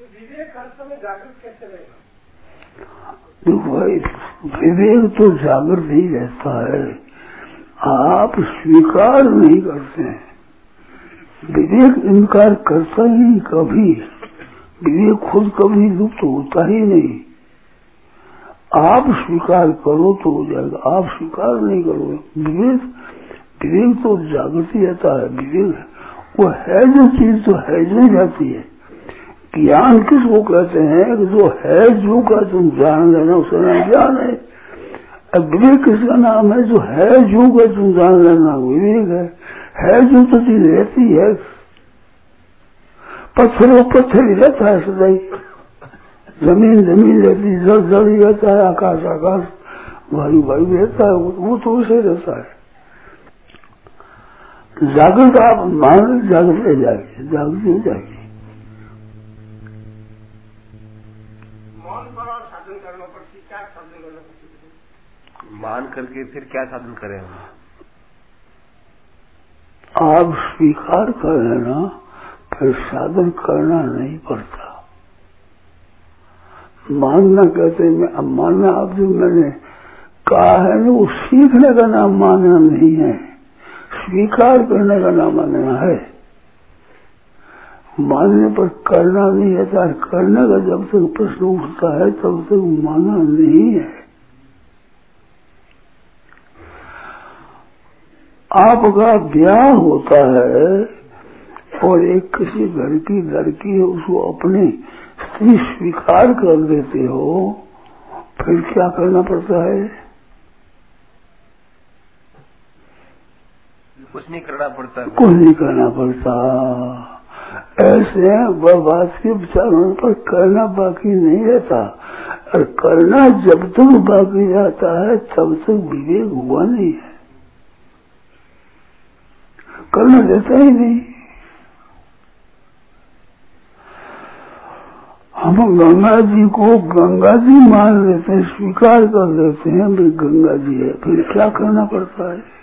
विवेक हर समय जागृत कैसे रहेगा? विवेक तो जागृत ही रहता है। आप स्वीकार नहीं करते हैं। विवेक इनकार करता ही नहीं कभी। विवेक खुद कभी लुप्त होता ही नहीं। आप स्वीकार करो तो हो जाएगा। आप स्वीकार नहीं करो। विवेक विवेक तो जागृति रहता है। विवेक, वो है जो चीज़ तो है जो जाती है। ज्ञान किसको कहते हैं जो है, जो का तुम जान लेना उसका नाम ज्ञान है विवेक किसका नाम है? जो है, जो का तुम जान लेना विवेक है। है जो तो चीज़ रहती है। पत्थर वो पत्थर ही रहता है सदाई ज़मीन ज़मीन रहती, जल जल ही रहता है, आकाश आकाश। वायु वायु रहता है, वो तो उसे रहता है। जागृत आप मान जागृत जाएगी, जागृत हो जाएगी। मान करके फिर क्या साधन करें हम? आप स्वीकार कर लेना, फिर साधन करना नहीं पड़ता। मानना कहते हैं अब मानना आप जो मैंने कहा है ना, वो सीखने का नाम मानना नहीं है। स्वीकार करने का नाम मानना है। मानने पर करना नहीं रहता करने का जब तक प्रश्न उठता है तब तक मानना नहीं है। आपका ब्याह होता है और एक किसी घर की लड़की है उसको अपनी स्त्री स्वीकार कर देते हो फिर क्या करना पड़ता है? कुछ नहीं करना पड़ता। कुछ नहीं करना पड़ता। ऐसे बर्बाद के विचारों पर करना बाकी नहीं रहता। और करना जब तक बाकी रहता है, तब तक विवेक हुआ नहीं है। करना देता ही नहीं। हम गंगा जी को गंगा जी मान लेते हैं, स्वीकार कर लेते हैं, भाई गंगा जी है, फिर क्या करना पड़ता है?